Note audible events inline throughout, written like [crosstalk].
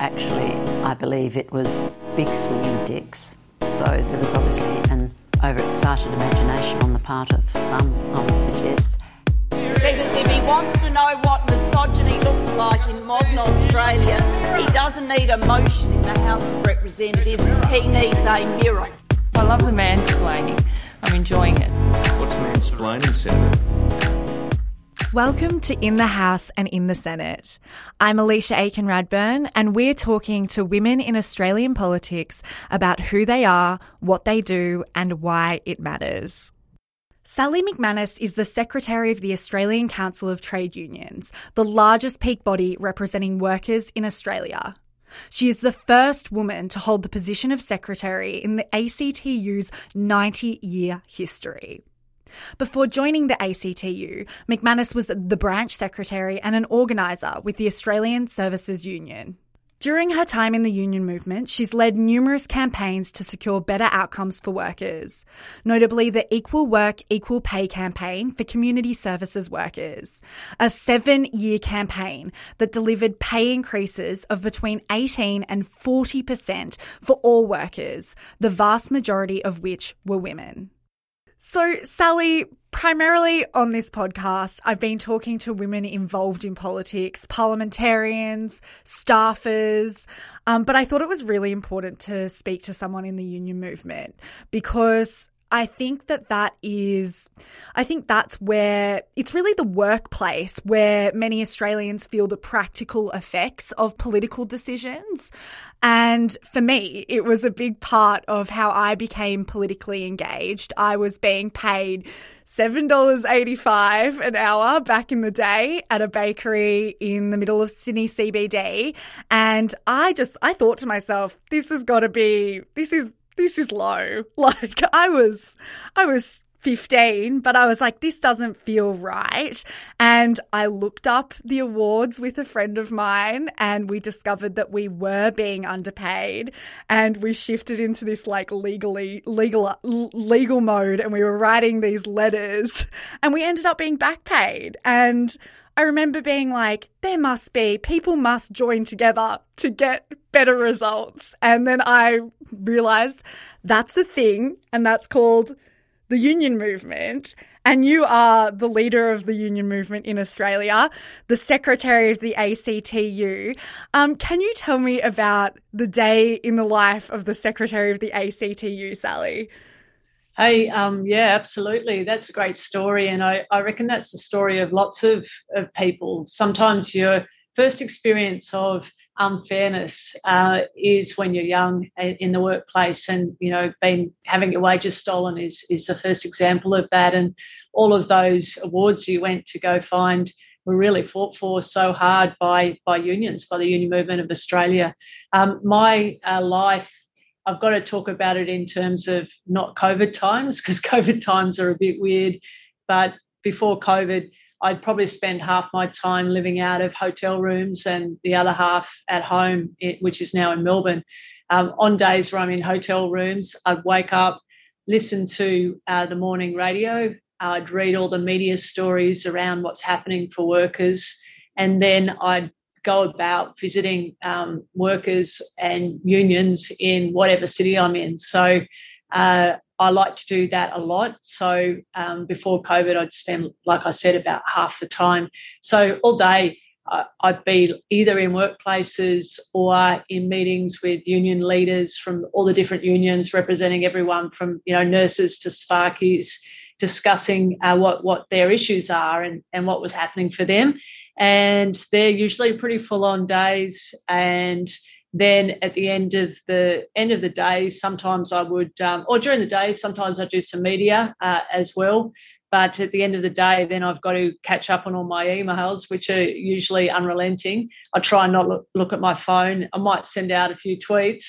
actually, I believe it was big swinging dicks. So there was obviously an overexcited imagination on the part of some, I would suggest. Because if he wants to know what misogyny looks like in modern Australia, he doesn't need a motion in the House of Representatives. He needs a mirror. I love the mansplaining. I'm enjoying it. What's mansplaining, Senator? Welcome to In the House and in the Senate. I'm Alicia Aiken Radburn, and we're talking to women in Australian politics about who they are, what they do, and why it matters. Sally McManus is the Secretary of the Australian Council of Trade Unions, the largest peak body representing workers in Australia. She is the first woman to hold the position of Secretary in the ACTU's 90 year history. Before joining the ACTU, McManus was the branch secretary and an organiser with the Australian Services Union. During her time in the union movement, she's led numerous campaigns to secure better outcomes for workers, notably the Equal Work, Equal Pay campaign for community services workers, a seven year campaign that delivered pay increases of between 18 and 40% for all workers, the vast majority of which were women. So, Sally, primarily on this podcast, I've been talking to women involved in politics, parliamentarians, staffers, um, but I thought it was really important to speak to someone in the union movement because I think that that is, I think that's where it's really the workplace where many Australians feel the practical effects of political decisions. And for me, it was a big part of how I became politically engaged. I was being paid $7.85 an hour back in the day at a bakery in the middle of Sydney CBD. And I just, I thought to myself, this has got to be, this is, this is low. [laughs] Like I was, I was 15, but I was like, this doesn't feel right. And I looked up the awards with a friend of mine and we discovered that we were being underpaid and we shifted into this like legally, legal, legal mode and we were writing these letters [laughs] and we ended up being back paid. And I remember being like, there must be, people must join together to get better results. And then I realized that's a thing and that's called the union movement, and you are the leader of the union movement in Australia, the secretary of the ACTU. Um, can you tell me about the day in the life of the secretary of the ACTU, Sally? Hey, um, yeah, absolutely. That's a great story. And I, I reckon that's the story of lots of, of people. Sometimes your first experience of unfairness uh, is when you're young in the workplace and you know being having your wages stolen is is the first example of that and all of those awards you went to go find were really fought for so hard by by unions by the union movement of Australia um, my uh, life I've got to talk about it in terms of not COVID times because [laughs] COVID times are a bit weird but before COVID I'd probably spend half my time living out of hotel rooms and the other half at home, which is now in Melbourne. Um, on days where I'm in hotel rooms, I'd wake up, listen to uh, the morning radio, I'd read all the media stories around what's happening for workers, and then I'd go about visiting um, workers and unions in whatever city I'm in. So uh, I like to do that a lot. So um, before COVID, I'd spend, like I said, about half the time. So all day, I'd be either in workplaces or in meetings with union leaders from all the different unions, representing everyone from you know nurses to sparkies, discussing uh, what what their issues are and and what was happening for them. And they're usually pretty full on days. And then at the end of the end of the day, sometimes I would, um, or during the day, sometimes I do some media uh, as well. But at the end of the day, then I've got to catch up on all my emails, which are usually unrelenting. I try and not look, look at my phone. I might send out a few tweets.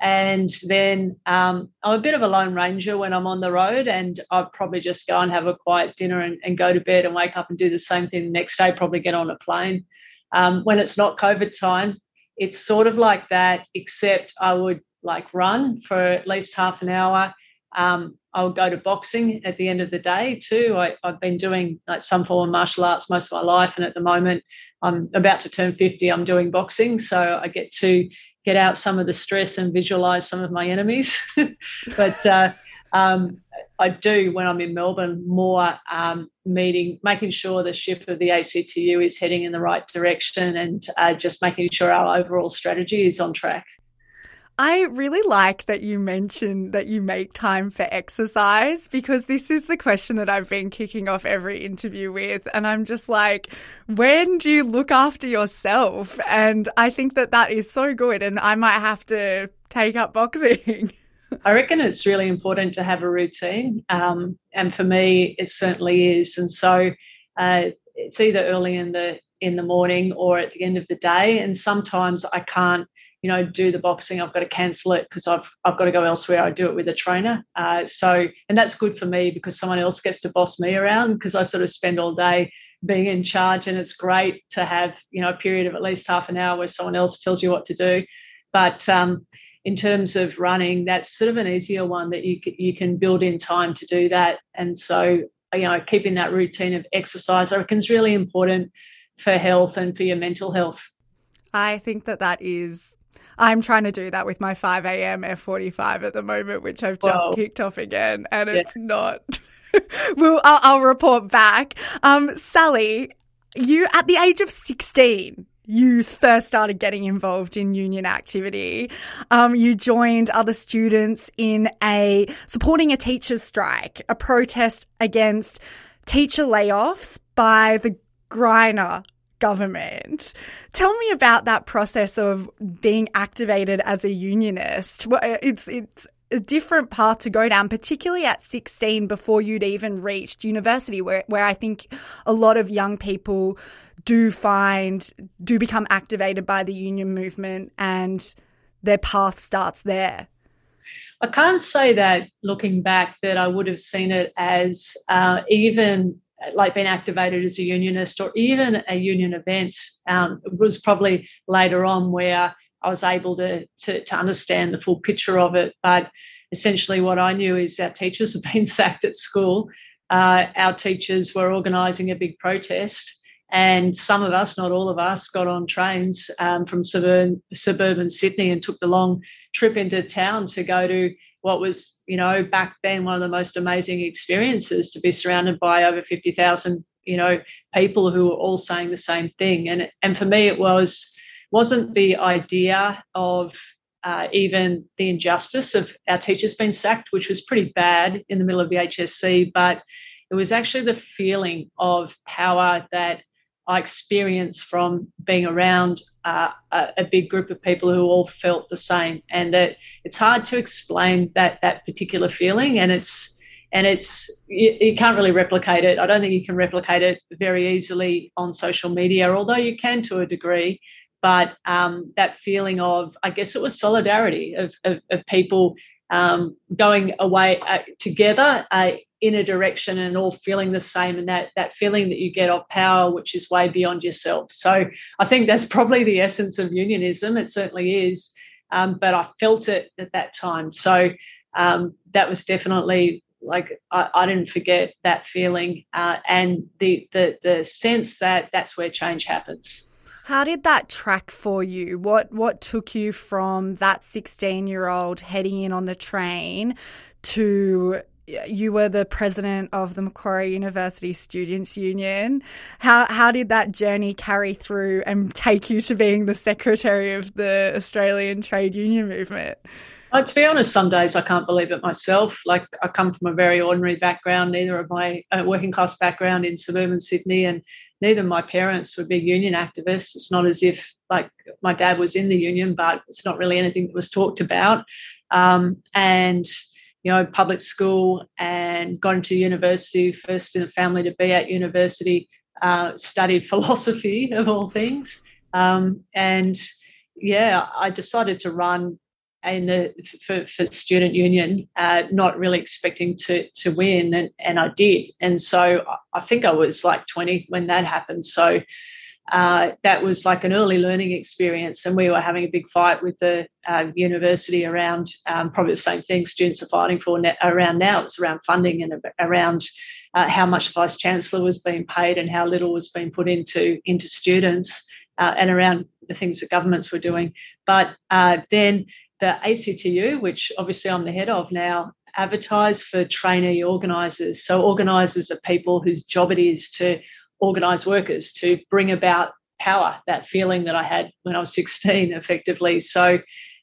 And then um, I'm a bit of a lone ranger when I'm on the road, and I'd probably just go and have a quiet dinner and, and go to bed and wake up and do the same thing the next day, probably get on a plane. Um, when it's not COVID time, it's sort of like that, except I would like run for at least half an hour. Um, I would go to boxing at the end of the day too. I, have been doing like some form of martial arts most of my life, and at the moment I'm about to turn 50. I'm doing boxing, so I get to get out some of the stress and visualize some of my enemies. [laughs] but uh, um, I do when I'm in Melbourne more um, meeting, making sure the ship of the ACTU is heading in the right direction and uh, just making sure our overall strategy is on track. I really like that you mentioned that you make time for exercise because this is the question that I've been kicking off every interview with. And I'm just like, when do you look after yourself? And I think that that is so good. And I might have to take up boxing. [laughs] I reckon it's really important to have a routine. Um, and for me, it certainly is. And so uh, it's either early in the in the morning or at the end of the day. And sometimes I can't you know, do the boxing, I've got to cancel it because I've I've got to go elsewhere. I do it with a trainer. Uh, so, and that's good for me because someone else gets to boss me around because I sort of spend all day being in charge, and it's great to have you know a period of at least half an hour where someone else tells you what to do. But um, in terms of running, that's sort of an easier one that you you can build in time to do that. And so, you know, keeping that routine of exercise, I reckon, is really important for health and for your mental health. I think that that is I'm trying to do that with my 5 a.m. F45 at the moment, which I've just Whoa. kicked off again, and yeah. it's not. [laughs] well, I'll, I'll, report back. Um, Sally, you at the age of 16, you first started getting involved in union activity. Um, you joined other students in a supporting a teachers' strike, a protest against teacher layoffs by the Greiner government. Tell me about that process of being activated as a unionist. It's it's a different path to go down, particularly at 16 before you'd even reached university, where, where I think a lot of young people do find, do become activated by the union movement and their path starts there. I can't say that looking back that I would have seen it as uh, even like being activated as a unionist or even a union event um, was probably later on where I was able to, to, to understand the full picture of it. But essentially, what I knew is our teachers [laughs] had been sacked at school. Uh, our teachers were organising a big protest, and some of us, not all of us, got on trains um, from suburban, suburban Sydney and took the long trip into town to go to what was, you know, back then one of the most amazing experiences to be surrounded by over 50,000, you know, people who were all saying the same thing. And, and for me, it was, wasn't the idea of uh, even the injustice of our teachers being sacked, which was pretty bad in the middle of the HSC, but it was actually the feeling of power that I experienced from being around uh, a, a, big group of people who all felt the same, and that it's hard to explain that that particular feeling, and it's and it's you, you, can't really replicate it. I don't think you can replicate it very easily on social media, although you can to a degree. But um, that feeling of, I guess it was solidarity of, of, of people um, going away uh, together uh, in a direction and all feeling the same and that that feeling that you get of power which is way beyond yourself. So i think that's probably the essence of unionism. It certainly is um, but i felt it at that time. So um, that was definitely like I, I didn't forget that feeling uh, and the, the the sense that that's where change happens. How did that track for you? What what took you from that 16-year-old heading in on the train to you were the president of the Macquarie University Students Union. How how did that journey carry through and take you to being the secretary of the Australian trade union movement? Uh, to be honest, some days I can't believe it myself. Like I come from a very ordinary background, neither of my uh, working class background in suburban Sydney, and neither my parents were big union activists. It's not as if like my dad was in the union, but it's not really anything that was talked about. Um, and you know, public school and got into university, first in a family to be at university, uh, studied [laughs] philosophy of all things. Um, and yeah, I decided to run in the for, for student union, uh, not really expecting to to win, and, and I did. And so I think I was like 20 when that happened. So uh, that was like an early learning experience. And we were having a big fight with the uh, university around um, probably the same thing students are fighting for around now. It's around funding and around uh, how much vice chancellor was being paid and how little was being put into into students uh, and around the things that governments were doing. But uh, then the ACTU, which obviously I'm the head of now, advertised for trainee organisers. So organisers are people whose job it is to organise workers to bring about power, that feeling that I had when I was [laughs] 16, effectively. So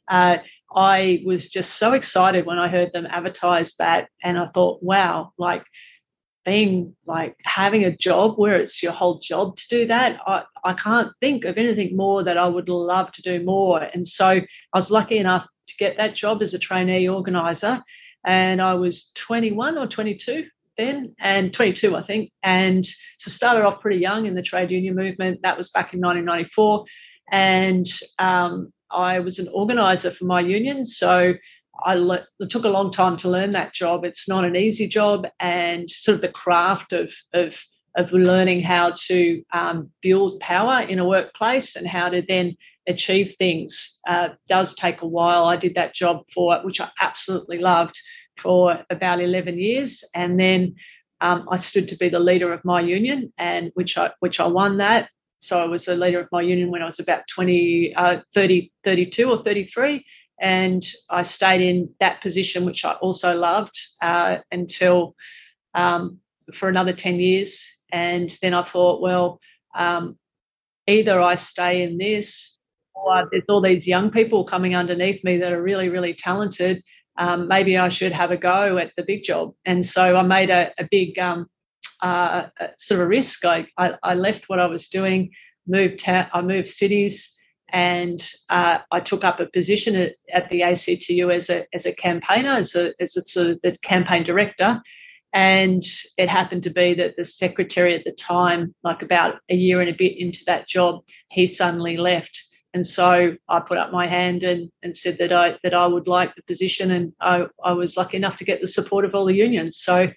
uh, I was just so excited when I heard them advertise that. And I thought, wow, like being like having a job where it's your whole job to do that, I, I can't think of anything more that I would love to do more. And so I was lucky enough to get that job as a trainee organiser. And I was 21 or 22 then and 22, I think. And so started off pretty young in the trade union movement. That was back in 1994. And um, I was an organizer for my union. So I le- it took a long time to learn that job. It's not an easy job, and sort of the craft of of of learning how to um, build power in a workplace and how to then achieve things uh, does take a while. I did that job for which I absolutely loved for about 11 years. And then um, I stood to be the leader of my union, and which I which I won that. So I was the leader of my union when I was about 20, uh, 30, 32 or 33. And I stayed in that position, which I also loved, uh, until um, for another 10 years. And then I thought, well, um, either I stay in this or there's all these young people coming underneath me that are really, really talented um, maybe I should have a go at the big job. And so I made a, a big um, uh, sort of risk. I, I, I, left what I was doing, moved ta- I moved cities, and uh, I took up a position at, at, the ACTU as a as a campaigner, as a as a sort of the campaign director. And it happened to be that the secretary at the time, like about a year and a bit into that job, he suddenly left. And so I put up my hand and, and said that I that I would like the position, and I, I was lucky enough to get the support of all the unions. So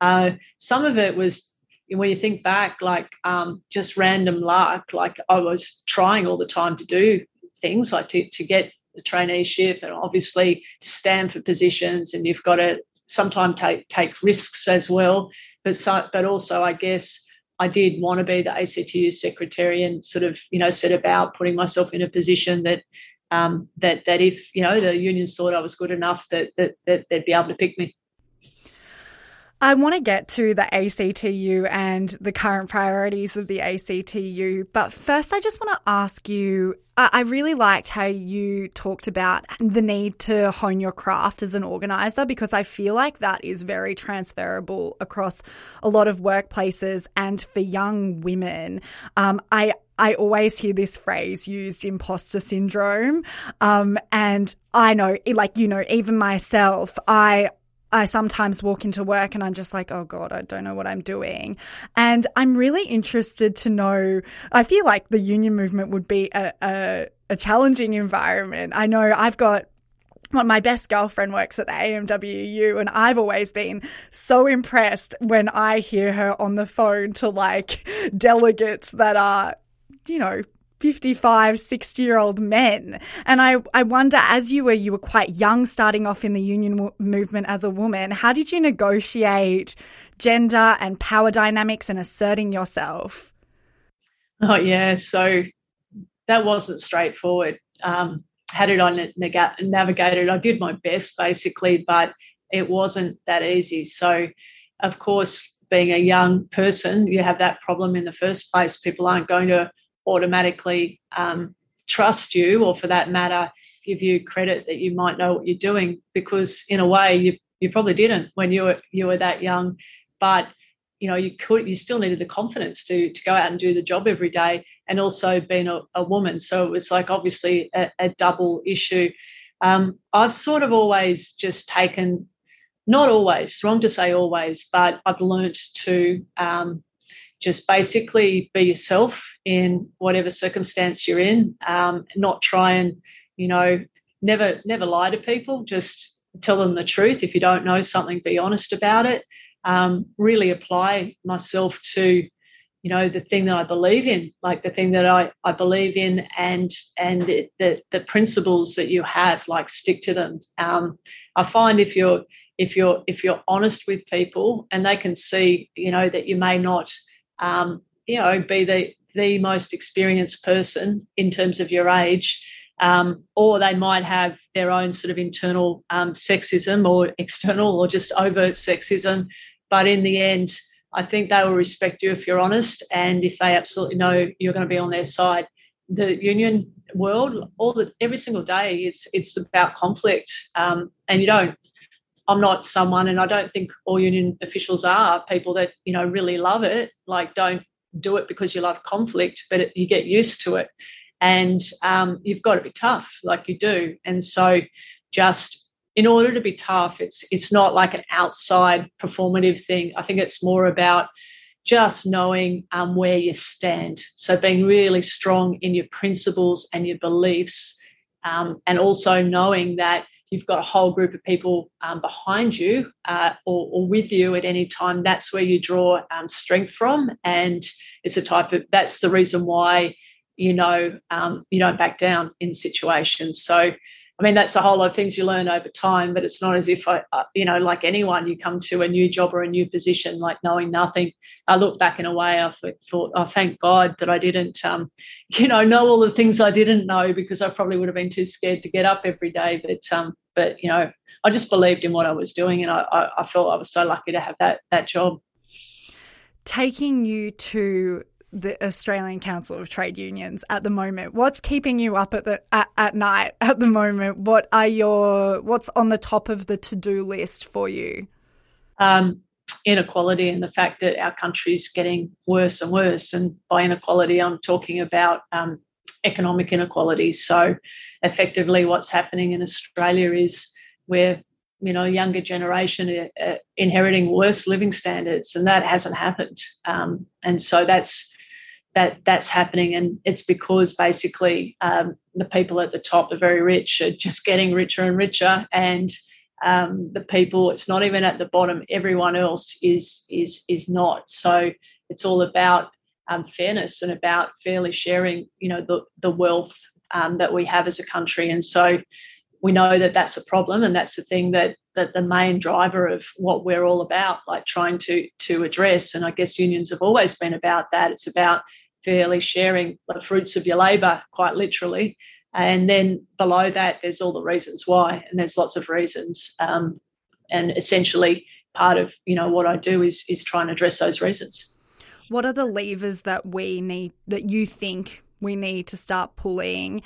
uh, some of it was when you think back, like um, just random luck. Like I was trying all the time to do things like to, to get the traineeship, and obviously to stand for positions, and you've got to sometimes take take risks as well. But so, but also, I guess I did want to be the ACTU secretary and sort of, you know, set about putting myself in a position that um, that that if you know the unions thought I was good enough that, that that they'd be able to pick me. I want to get to the ACTU and the current priorities of the ACTU, but first I just want to ask you I really liked how you talked about the need to hone your craft as an organizer because I feel like that is very transferable across a lot of workplaces and for young women. Um, I I always hear this phrase used, imposter syndrome. Um, and I know, like, you know, even myself, I, I sometimes walk into work and I'm just like, oh God, I don't know what I'm doing. And I'm really interested to know. I feel like the union movement would be a, a, a challenging environment. I know I've got well, my best girlfriend works at the AMWU, and I've always been so impressed when I hear her on the phone to like [laughs] delegates that are, you know, 55, 60 year old men. And I, I wonder, as you were, you were quite young starting off in the union w- movement as a woman, how did you negotiate gender and power dynamics and asserting yourself? Oh, yeah. So that wasn't straightforward. Um, how did I navigate it? I did my best, basically, but it wasn't that easy. So, of course, being a young person, you have that problem in the first place. People aren't going to automatically um, trust you, or for that matter, give you credit that you might know what you're doing, because in a way, you you probably didn't when you were you were that young. But you know, you could you still needed the confidence to to go out and do the job every day, and also being a, a woman. So it was like obviously a, a double issue. Um, I've sort of always just taken not always, wrong to say always, but I've learnt to um, just basically be yourself in whatever circumstance you're in, um, not try and, you know, never never lie to people. Just tell them the truth. If you don't know something, be honest about it. Um, really apply myself to, you know, the thing that I believe in, like the thing that I, I believe in, and and the, the, the principles that you have, like stick to them. Um, I find if you're if you're if you're honest with people and they can see you know that you may not um, you know be the the most experienced person in terms of your age. Um, or they might have their own sort of internal um, sexism or external or just overt sexism. But in the end i think they will respect you if you're honest and if they absolutely know you're going to be on their side. The union world all the every single day it's it's about conflict. Um, and you don't I'm not someone, and I don't think all union officials are people that you know really love it. Like, don't do it because you love conflict, but it, you get used to it, and um, you've got to be tough, like you do. And so, just in order to be tough, it's it's not like an outside performative thing. I think it's more about just knowing um, where you stand. So being really strong in your principles and your beliefs, um, and also knowing that you've got a whole group of people um, behind you uh, or, or, with you at any time, that's where you draw um, strength from. And it's a type of that's the reason why you know um, you don't back down in situations. So I mean, that's a whole lot of things you learn over time, but it's not as if I, uh, you know, like anyone, you come to a new job or a new position, like knowing nothing. I look back in a way, I thought, oh, thank God that I didn't, um, [laughs] you know, know all the things I didn't know because I probably would have been too scared to get up every day. But, um, but you know, I just believed in what I was doing, and I, I, I felt I was so lucky to have that that job. Taking you to the Australian Council of Trade Unions at the moment? What's keeping you up at the at, at night at the moment? What are your what's on the top of the to do list for you? Um, inequality and the fact that our country is getting worse and worse. And by inequality, I'm talking about um, economic inequality. So, effectively, what's happening in Australia is we're you know younger generation uh, uh inheriting worse living standards, and that hasn't happened. Um, and so that's that that's happening, and it's because basically um, the people at the top are very rich, are just getting richer and richer, and um, the people it's not even at the bottom. Everyone else is is is not. So it's all about um, fairness and about fairly sharing, you know, the the wealth um, that we have as a country, and so we know that that's a problem, and that's the thing that that the main driver of what we're all about, like trying to to address. And I guess unions have always been about that. It's about fairly sharing the fruits of your labour, quite literally. And then below that, there's all the reasons why, and there's lots of reasons. Um, and essentially, part of you know what I do is is try and address those reasons. What are the levers that we need that you think we need to start pulling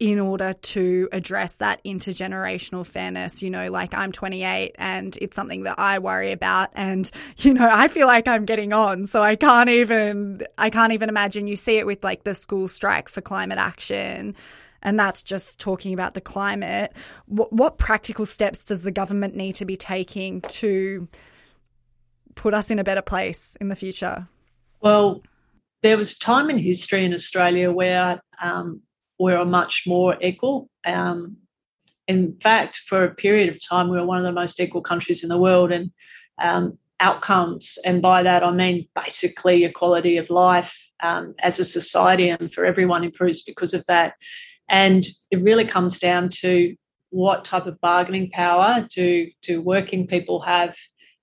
in order to address that intergenerational fairness. You know, like I'm 28 and it's something that I worry about and you know, I feel like I'm getting on. So I can't even I can't even imagine you see it with like the school strike for climate action and that's just talking about the climate. What, what practical steps does the government need to be taking to put us in a better place in the future? Well, there was time in history in Australia where um, we're much more equal. Um, in fact, for a period of time, we were one of the most equal countries in the world, and um, outcomes, and by that I mean basically equality of life um, as a society and for everyone improves because of that. And it really comes down to what type of bargaining power do do working people have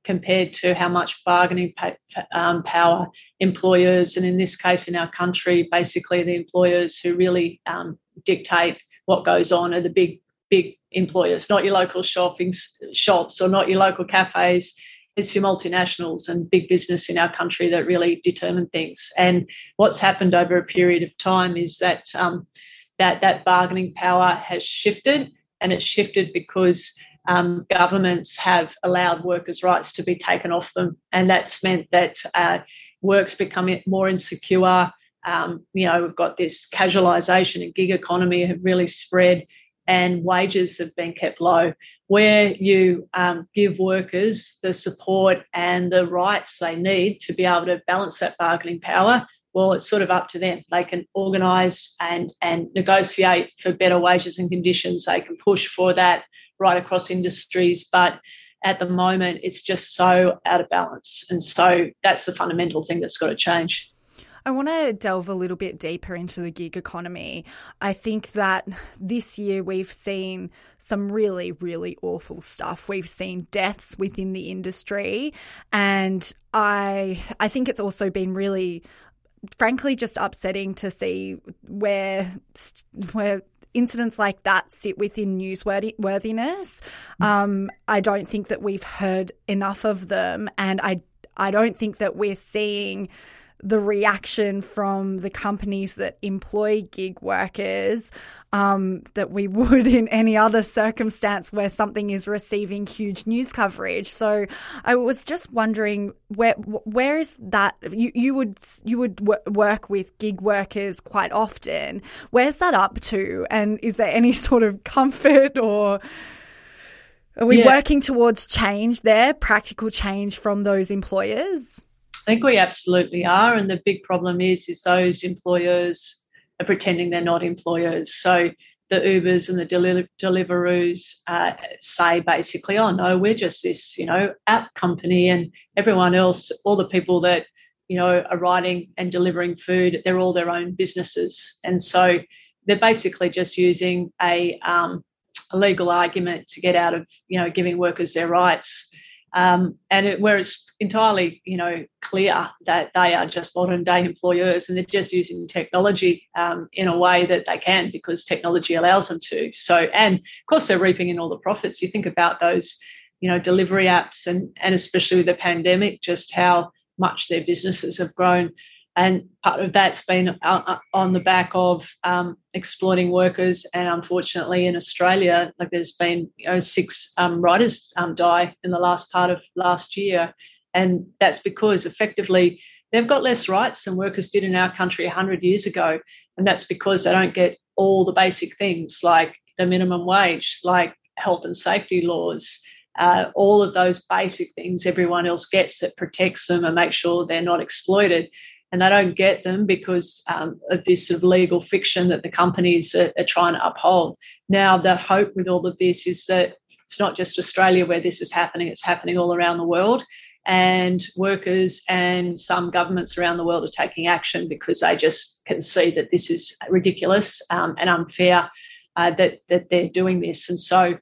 compared to how much bargaining um, power employers, and in this case in our country, basically the employers who really um, dictate what goes on are the big, big employers, not your local shopping shops or not your local cafes. It's your multinationals and big business in our country that really determine things. And what's happened over a period of time is that um, that that bargaining power has shifted, and it's shifted because um, governments have allowed workers' rights to be taken off them, and that's meant that uh, work's becoming more insecure. Um, you know, we've got this casualisation and gig economy have really spread, and wages have been kept low. Where you um, give workers the support and the rights they need to be able to balance that bargaining power, well, it's sort of up to them. They can organise and and negotiate for better wages and conditions. They can push for that right across industries, but at the moment it's just so out of balance. And so that's the fundamental thing that's got to change. I want to delve a little bit deeper into the gig economy. I think that this year we've seen some really, really awful stuff. We've seen deaths within the industry, and I I think it's also been really frankly just upsetting to see where where incidents like that sit within newsworthiness. Um, I don't think that we've heard enough of them, and I I don't think that we're seeing the reaction from the companies that employ gig workers um, that we [laughs] would in any other circumstance where something is receiving huge news coverage. So I was just wondering where where is that you, you would you would work with gig workers quite often. Where's that up to? And is there any [laughs] sort of comfort or are we yeah. working towards change there, practical change from those employers? I think we absolutely are. And the big problem is, is those employers are pretending they're not employers. So the Ubers and the Deli- Deliveroos uh, say basically, oh no, we're just this, you know, app company, and everyone else, all the people that you know are writing and delivering food, they're all their own businesses, and so they're basically just using a, um, a legal argument to get out of you know giving workers their rights. Um, and it, where it's entirely, you know, clear that they are just modern day employers and they're just using technology um, in a way that they can because technology allows them to. So, and of course, they're reaping in all the profits. You think about those, you know, delivery apps and and especially with the pandemic, just how much their businesses have grown and part of that's been on the back of um, exploiting workers. And unfortunately, in Australia, like there's been you know, six um, riders um, die in the last part of last year, and that's because effectively they've got less rights than workers did in our country 100 years ago, and that's because they don't get all the basic things like the minimum wage, like health and safety laws. Uh, all of those basic things everyone else gets that protects them and makes sure they're not exploited and they don't get them because um, of this sort of legal fiction that the companies are, are, trying to uphold. Now, the hope with all of this is that it's not just Australia where this is happening, it's happening all around the world. And workers and some governments around the world are taking action because they just can see that this is ridiculous um, and unfair uh, that, that they're doing this. And so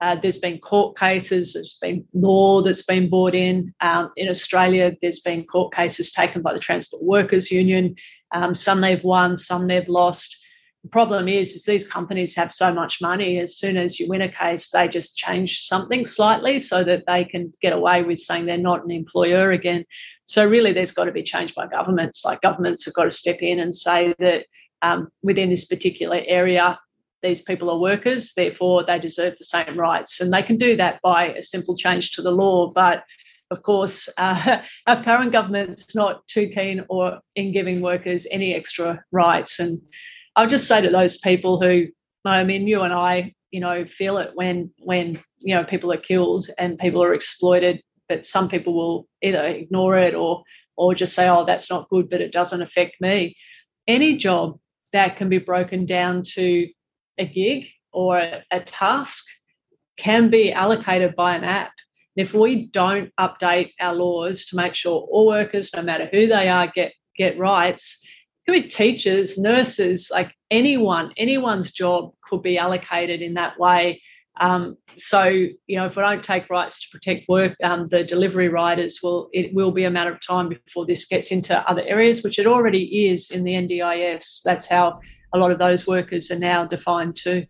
uh, there's been court cases, there's been law that's been brought in. Um, in Australia, there's been court cases taken by the Transport Workers Union. Um, some they've won, some they've lost. The problem is, is these companies have so much money. As soon as you win a case, they just change something slightly so that they can get away with saying they're not an employer again. So really, there's got to be change by governments. Like governments have got to step in and say that um, within this particular area, these people are workers, therefore they deserve the same rights. And they can do that by a simple change to the law. But of course, [laughs] uh, our current government's not too keen or in giving workers any extra rights. And I'll just say to those people who, I mean, you and I, you know, feel it when when you know people are killed and people are exploited. But some people will either ignore it or or just say, "Oh, that's not good," but it doesn't affect me. Any job that can be broken down to a gig or a, task can be allocated by an app. And if we don't update our laws to make sure all workers, no matter who they are, get get rights, could be teachers, nurses, like anyone, anyone's job could be allocated in that way. Um, so, you know, if we don't take rights to protect work, um, the delivery riders will, it will be a matter of time before this gets into other areas, which it already is in the NDIS. That's how a lot of those workers are now defined too.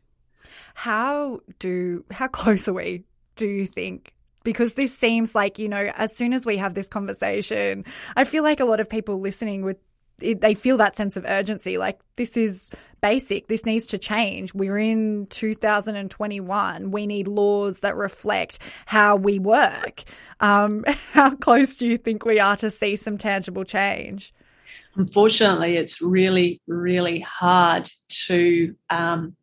How do how [laughs] close are we? Do you think? Because this seems like you know, as soon as we have this conversation, I feel like a lot of people listening would they feel that sense of urgency. Like this is basic. This needs to change. We're in 2021. We need laws that reflect how we work. Um, [laughs] how close do you think we are to see some tangible change? Unfortunately, it's really, really hard to um,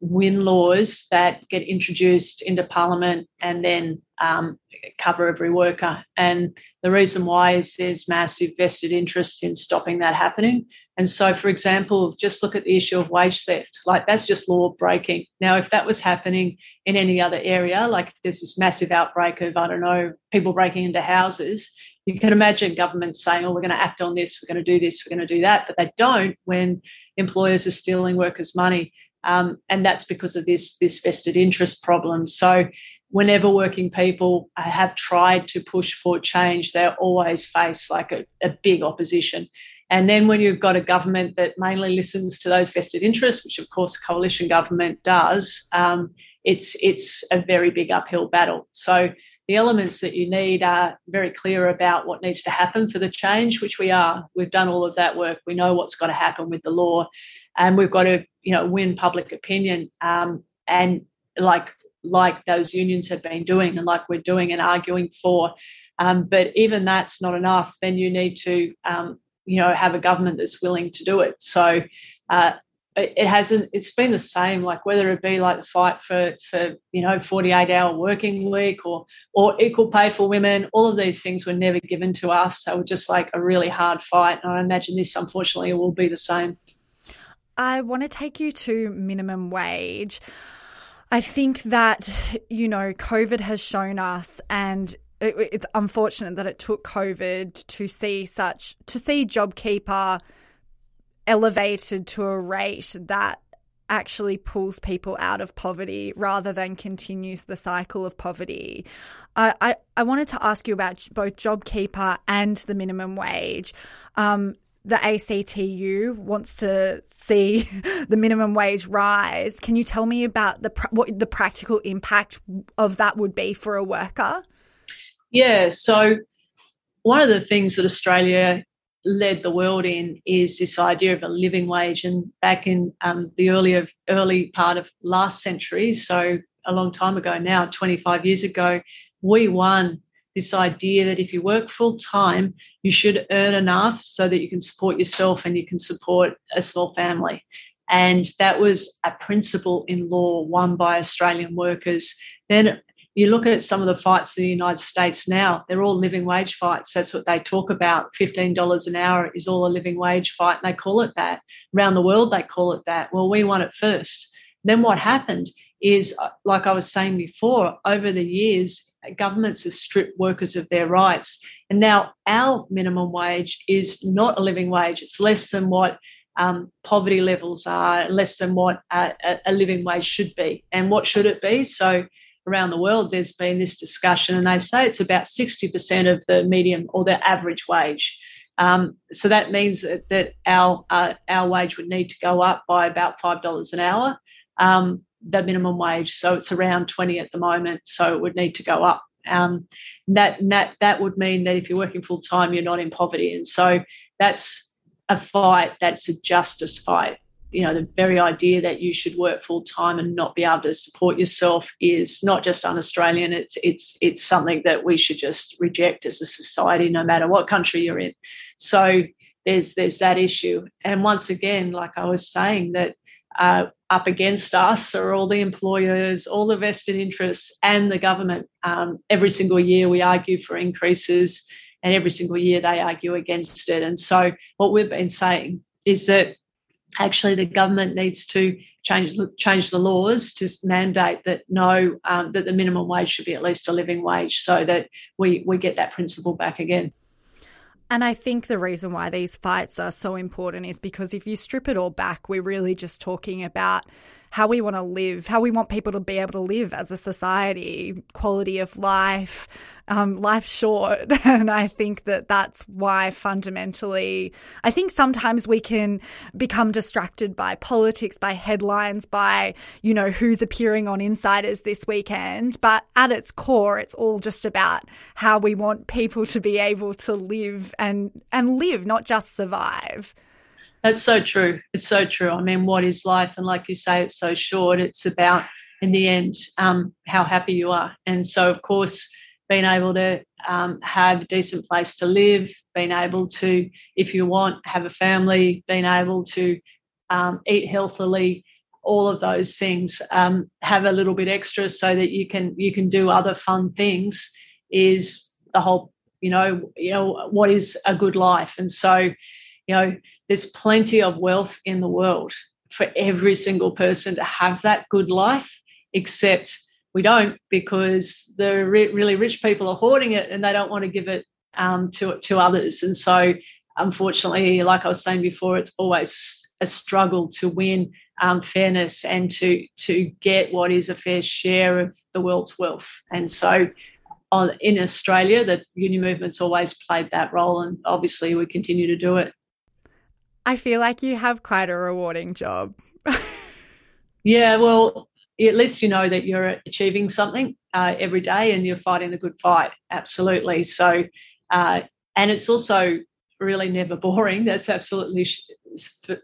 win laws that get introduced into Parliament and then um, cover every worker. And the reason why is there's massive vested interests in stopping that happening. And so, for example, just look at the issue of wage theft. Like that's just law breaking. Now, if that was happening in any other area, like there's this massive outbreak of, I don't know, people breaking into houses, you can imagine governments saying, oh, we're going to act on this, we're going to do this, we're going to do that. But they don't when employers are stealing workers' money. Um, and that's because of this, this vested interest problem. So whenever working people have tried to push for change, they always face like a, a, big opposition. And then when you've got a government that mainly listens to those vested interests, which of course coalition government does, um, it's it's a very big uphill battle. So the elements that you need are very clear about what needs to happen for the change, which we are. We've done all of that work. We know what's got to happen with the law, and we've got to you know win public opinion. Um, and like like those unions have been doing and like we're doing and arguing for. Um, but even that's not enough. Then you need to, um, you know, have a government that's willing to do it. So uh, it, it, hasn't. It's been the same. Like whether it be like the fight for for you know 48 hour working week or or equal pay for women. All of these things were never given to us. So just like a really hard fight. And I imagine this, unfortunately, will be the same. I want to take you to minimum wage. I think that, you know, COVID has shown us, and it, it's unfortunate that it took COVID to see such, to see JobKeeper elevated to a rate that actually pulls people out of poverty rather than continues the cycle of poverty. I, I, I wanted to ask you about both JobKeeper and the minimum wage. Um, the ACTU wants to see [laughs] the minimum wage rise. Can you tell me about the what the practical impact of that would be for a worker? Yeah, so one of the things that Australia led the world in is this idea of a living wage, and back in um, the early early part of last century, so a long time ago now, 25 years ago, we won this idea that if you work full time, you should earn enough so that you can support yourself and you can support a small family. And that was a principle in law won by Australian workers. Then you look at some of the fights in the United States now, they're all living wage fights. That's what they talk about. $15 an hour is all a living wage fight, and they call it that. Around the world, they call it that. Well, we won it first. Then what happened is, uh, like I was saying before, over the years, governments have stripped workers of their rights. And now our minimum wage is not a living wage. It's less than what um, poverty levels are, less than what a, a, living wage should be. And what should it be? So around the world, there's been this discussion, and they say it's about 60% of the medium or the average wage. Um, so that means that, that our uh, our wage would need to go up by about five dollars an hour. Um, the minimum wage. So it's around 20 at the moment. So it would need to go up. Um, that, that, that would mean that if you're working full time, you're not in poverty. And so that's a fight, that's a justice fight. You know, the very idea that you should work full time and not be able to support yourself is not just un-Australian. It's it's it's something that we should just reject as a society, no matter what country you're in. So there's there's that issue. And once again, like I was saying, that uh, up against us are all the employers, all the vested interests, and the government. Um, every single year we argue for increases, and every single year they argue against it. And so, what we've been saying is that actually the government needs to change change the laws to mandate that no um, that the minimum wage should be at least a living wage, so that we we get that principle back again. And I think the reason why these fights are so important is because if you strip it all back, we're really just talking about how we want to live, how we want people to be able to live as a society, quality of life, um, life's short. [laughs] And I think that that's why fundamentally, I think sometimes we can become distracted by politics, by headlines, by, you know, who's appearing on Insiders this weekend. But at its core, it's all just about how we want people to be able to live and, and live, not just survive. That's so true. It's so true. I mean, what is life? And like you say, it's so short. It's about, in the end, um, how happy you are. And so, of course, being able to um, have a decent place to live, being able to, if you want, have a family, being able to um, eat healthily, all of those things, um, have a little bit extra so that you can you can do other fun things is the whole you know you know what is a good life. And so you know there's plenty of wealth in the world for every single person to have that good life, except we don't because the re- really rich people are hoarding it and they don't want to give it um, to to others. And so, unfortunately, like I was saying before, it's always a struggle to win um, fairness and to to get what is a fair share of the world's wealth. And so, on, in Australia, the union movement's always played that role, and obviously we continue to do it. I feel like you have quite a rewarding job. [laughs] yeah, well, at least you know that you're achieving something uh, every day and you're fighting the good fight. Absolutely. So, uh, and it's also really never boring. That's absolutely sh-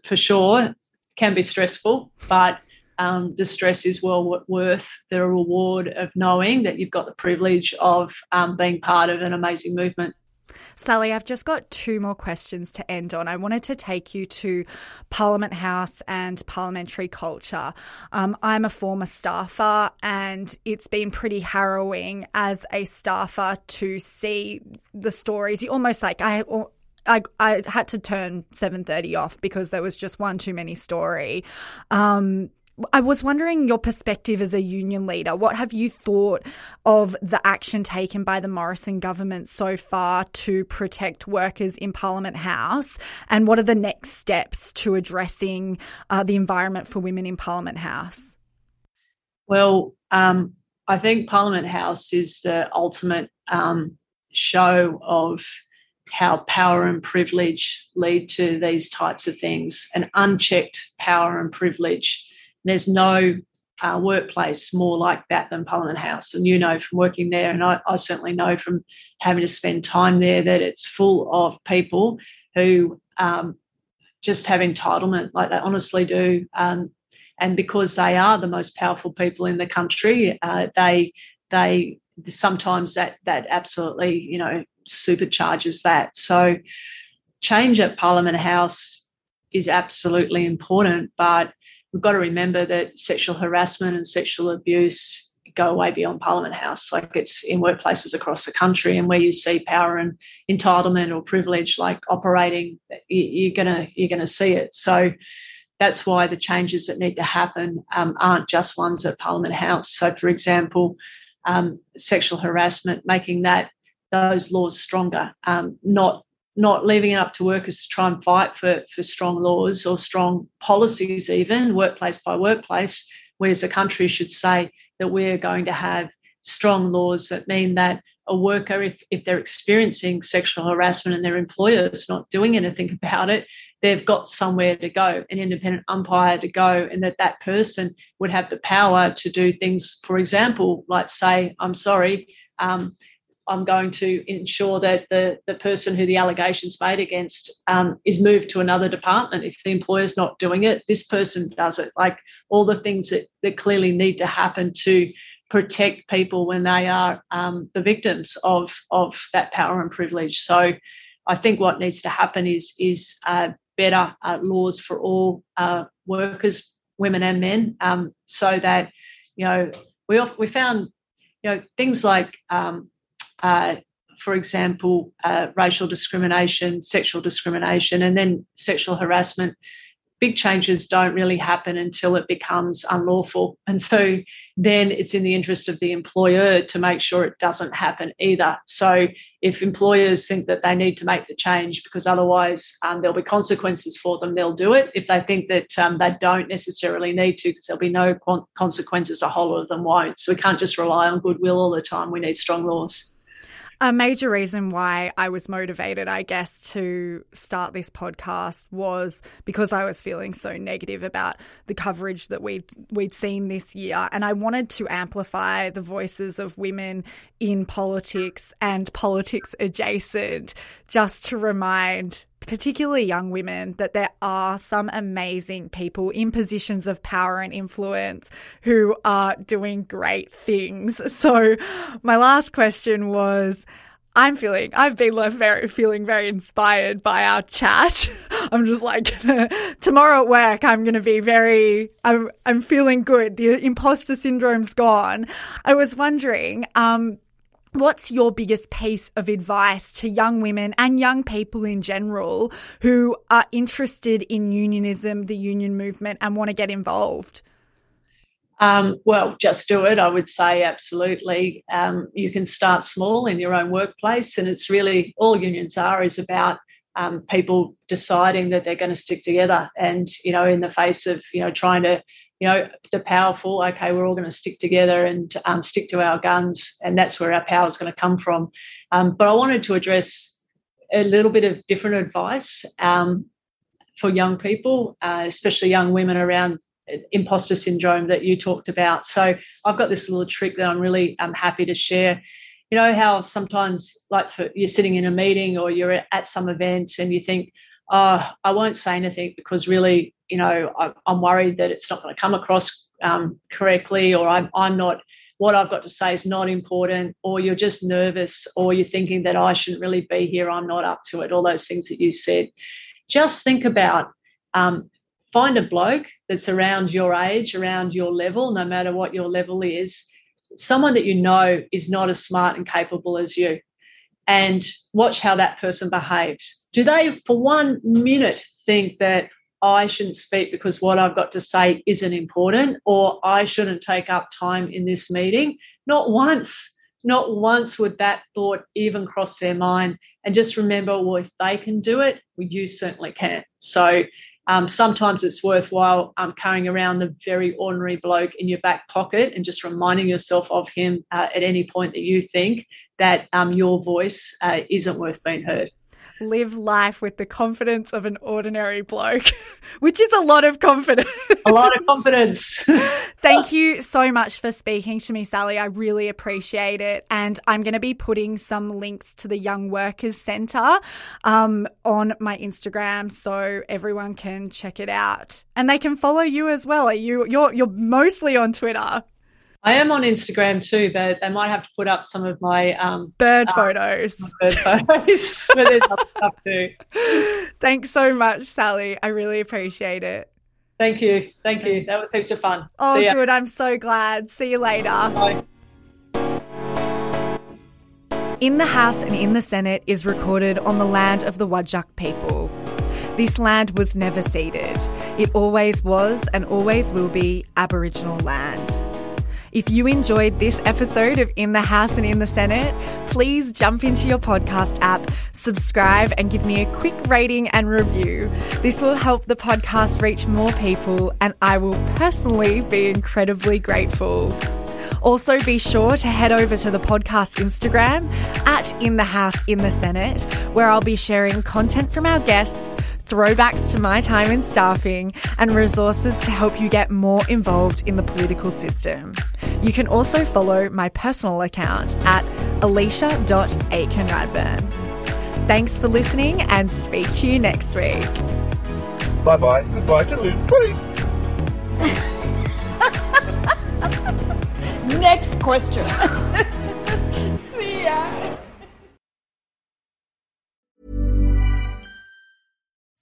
for sure. Can be stressful, but um, the stress is well worth the reward of knowing that you've got the privilege of um, being part of an amazing movement. Sally, I've just got two more questions to end on. I wanted to take you to Parliament House and parliamentary culture. Um, I'm a former staffer, and it's been pretty harrowing as a staffer to see the stories. You almost like I I, I had to turn 7.30 off because there was just one too many story. Um, I was wondering your perspective as a union leader. What have you thought of the action taken by the Morrison government so far to protect workers in Parliament House? And what are the next steps to addressing uh, the environment for women in Parliament House? Well, um, I think Parliament House is the ultimate um, show of how power and privilege lead to these types of things, an unchecked power and privilege there's no uh, workplace more like that than Parliament House. And you know from working there, and I, I, certainly know from having to spend time there that it's full of people who um, just have entitlement, like they honestly do. Um, and because they are the most powerful people in the country, uh, they they sometimes that that absolutely you know supercharges that. So change at Parliament House is absolutely important, but we've got to remember that sexual harassment and sexual abuse go way beyond Parliament House. Like it's in workplaces across the country, and where you see power and entitlement or privilege like operating, you're gonna you're gonna see it. So that's why the changes that need to happen um, aren't just ones at Parliament House. So, for example, um, sexual harassment, making that those laws stronger, um, not not leaving it up to workers to try and fight for, for strong laws or strong policies, even workplace by workplace, whereas a country should say that we're going to have strong laws that mean that a worker, if, if they're experiencing sexual harassment and their employer is not doing anything [laughs] about it, they've got somewhere to go, an independent umpire to go, and that that person would have the power to do things, for example, like say, I'm sorry, um, I'm going to ensure that the, the person who the allegation's made against um, is moved to another department. If the employer's not doing it, this person does it. Like all the things that, that clearly need to happen to protect people when they are um, the victims of, of that power and privilege. So I think what needs to happen is, is uh, better uh, laws for all uh, workers, women and men, um, so that, you know, we, we found, you know, things like um, uh, for example, uh, racial discrimination, sexual discrimination, and then sexual harassment. Big changes don't really happen until it becomes unlawful. And so then it's in the interest of the employer to make sure it doesn't happen either. So if employers think that they need to make the change because otherwise um, there'll be consequences for them, they'll do it. If they think that um, they don't necessarily need to because there'll be no consequences, a whole lot of them won't. So we can't just rely on goodwill all the time. We need strong laws. A major reason why I was motivated, I guess, to start this podcast was because I was feeling so negative about the coverage that we'd, we'd seen this year. And I wanted to amplify the voices of women in politics and politics adjacent, just to remind particularly young women, that there are some amazing people in positions of power and influence who are doing great things. [laughs] So, my last question was. I'm feeling, I've been left very, feeling very inspired by our chat. [laughs] I'm just like, [laughs] tomorrow at work, I'm going to be very, I'm, I'm feeling good. The imposter syndrome's gone. I was wondering, um, What's your biggest piece of advice to young women and young people in general who are interested in unionism, the union movement, and want to get involved? Um, well, just do it. I would say absolutely. Um, you can start small in your own workplace, and it's really all unions are is about um, people deciding that they're going to stick together. And you know, in the face of you know trying to you know, the powerful, okay, we're all going to stick together and um, stick to our guns, and that's where our power is going to come from. Um, but I wanted to address a little bit of different advice um, for young people, uh, especially young women around imposter syndrome that you talked about. So I've got this little trick that I'm really um, happy to share. You know how sometimes, like, for, you're sitting in a meeting or you're at some event and you think, oh, I won't say anything because really, you know, I, am worried that it's not going to come across um, correctly, or I'm, I'm not, what I've got to say is not important, or you're just nervous, or you're thinking that I shouldn't really be here, I'm not up to it, all those things that you said. Just think about um, find a bloke that's around your age, around your level, no matter what your level is, someone that you know is not as smart and capable as you and watch how that person behaves. Do they, for one minute, think that I shouldn't speak because what I've got to say isn't important or I shouldn't take up time in this meeting? Not once. Not once would that thought even cross their mind. And just remember, well, if they can do it, well, you certainly can. So um, sometimes it's worthwhile um, carrying around the very ordinary bloke in your back pocket and just reminding yourself of him uh, at any point that you think that um, your voice uh, isn't worth being heard live life with the confidence of an ordinary bloke, [laughs] which is a lot of confidence. A lot of confidence. [laughs] [laughs] Thank you so much for speaking to me, Sally. I really appreciate it. And I'm going to be putting some links to the Young Workers Centre um, on my Instagram so everyone can check it out. And they can follow you as well. Are you, you're, you're mostly on Twitter. I am on Instagram too, but they might have to put up some of my um, bird uh, photos. Bird photos, [laughs] but there's other stuff too. [laughs] Thanks so much, Sally. I really appreciate it. Thank you. Thank you. That was heaps of fun. Oh, good. I'm so glad. See you later. Bye. In the House and in the Senate is recorded on the land of the Whadjuk people. This land was never ceded. It always was and always will be Aboriginal land. If you enjoyed this episode of In the House and in the Senate, please jump into your podcast app, subscribe, and give me a quick rating and review. This will help the podcast reach more people, and I will personally be incredibly grateful. Also, be sure to head over to the podcast Instagram at In the House in the Senate, where I'll be sharing content from our guests throwbacks to my time in staffing, and resources to help you get more involved in the political system. You can also follow my personal account at alicia.aikenradburn. Thanks for listening and speak to you next week. Bye bye. Goodbye to Luke. Next question. [laughs]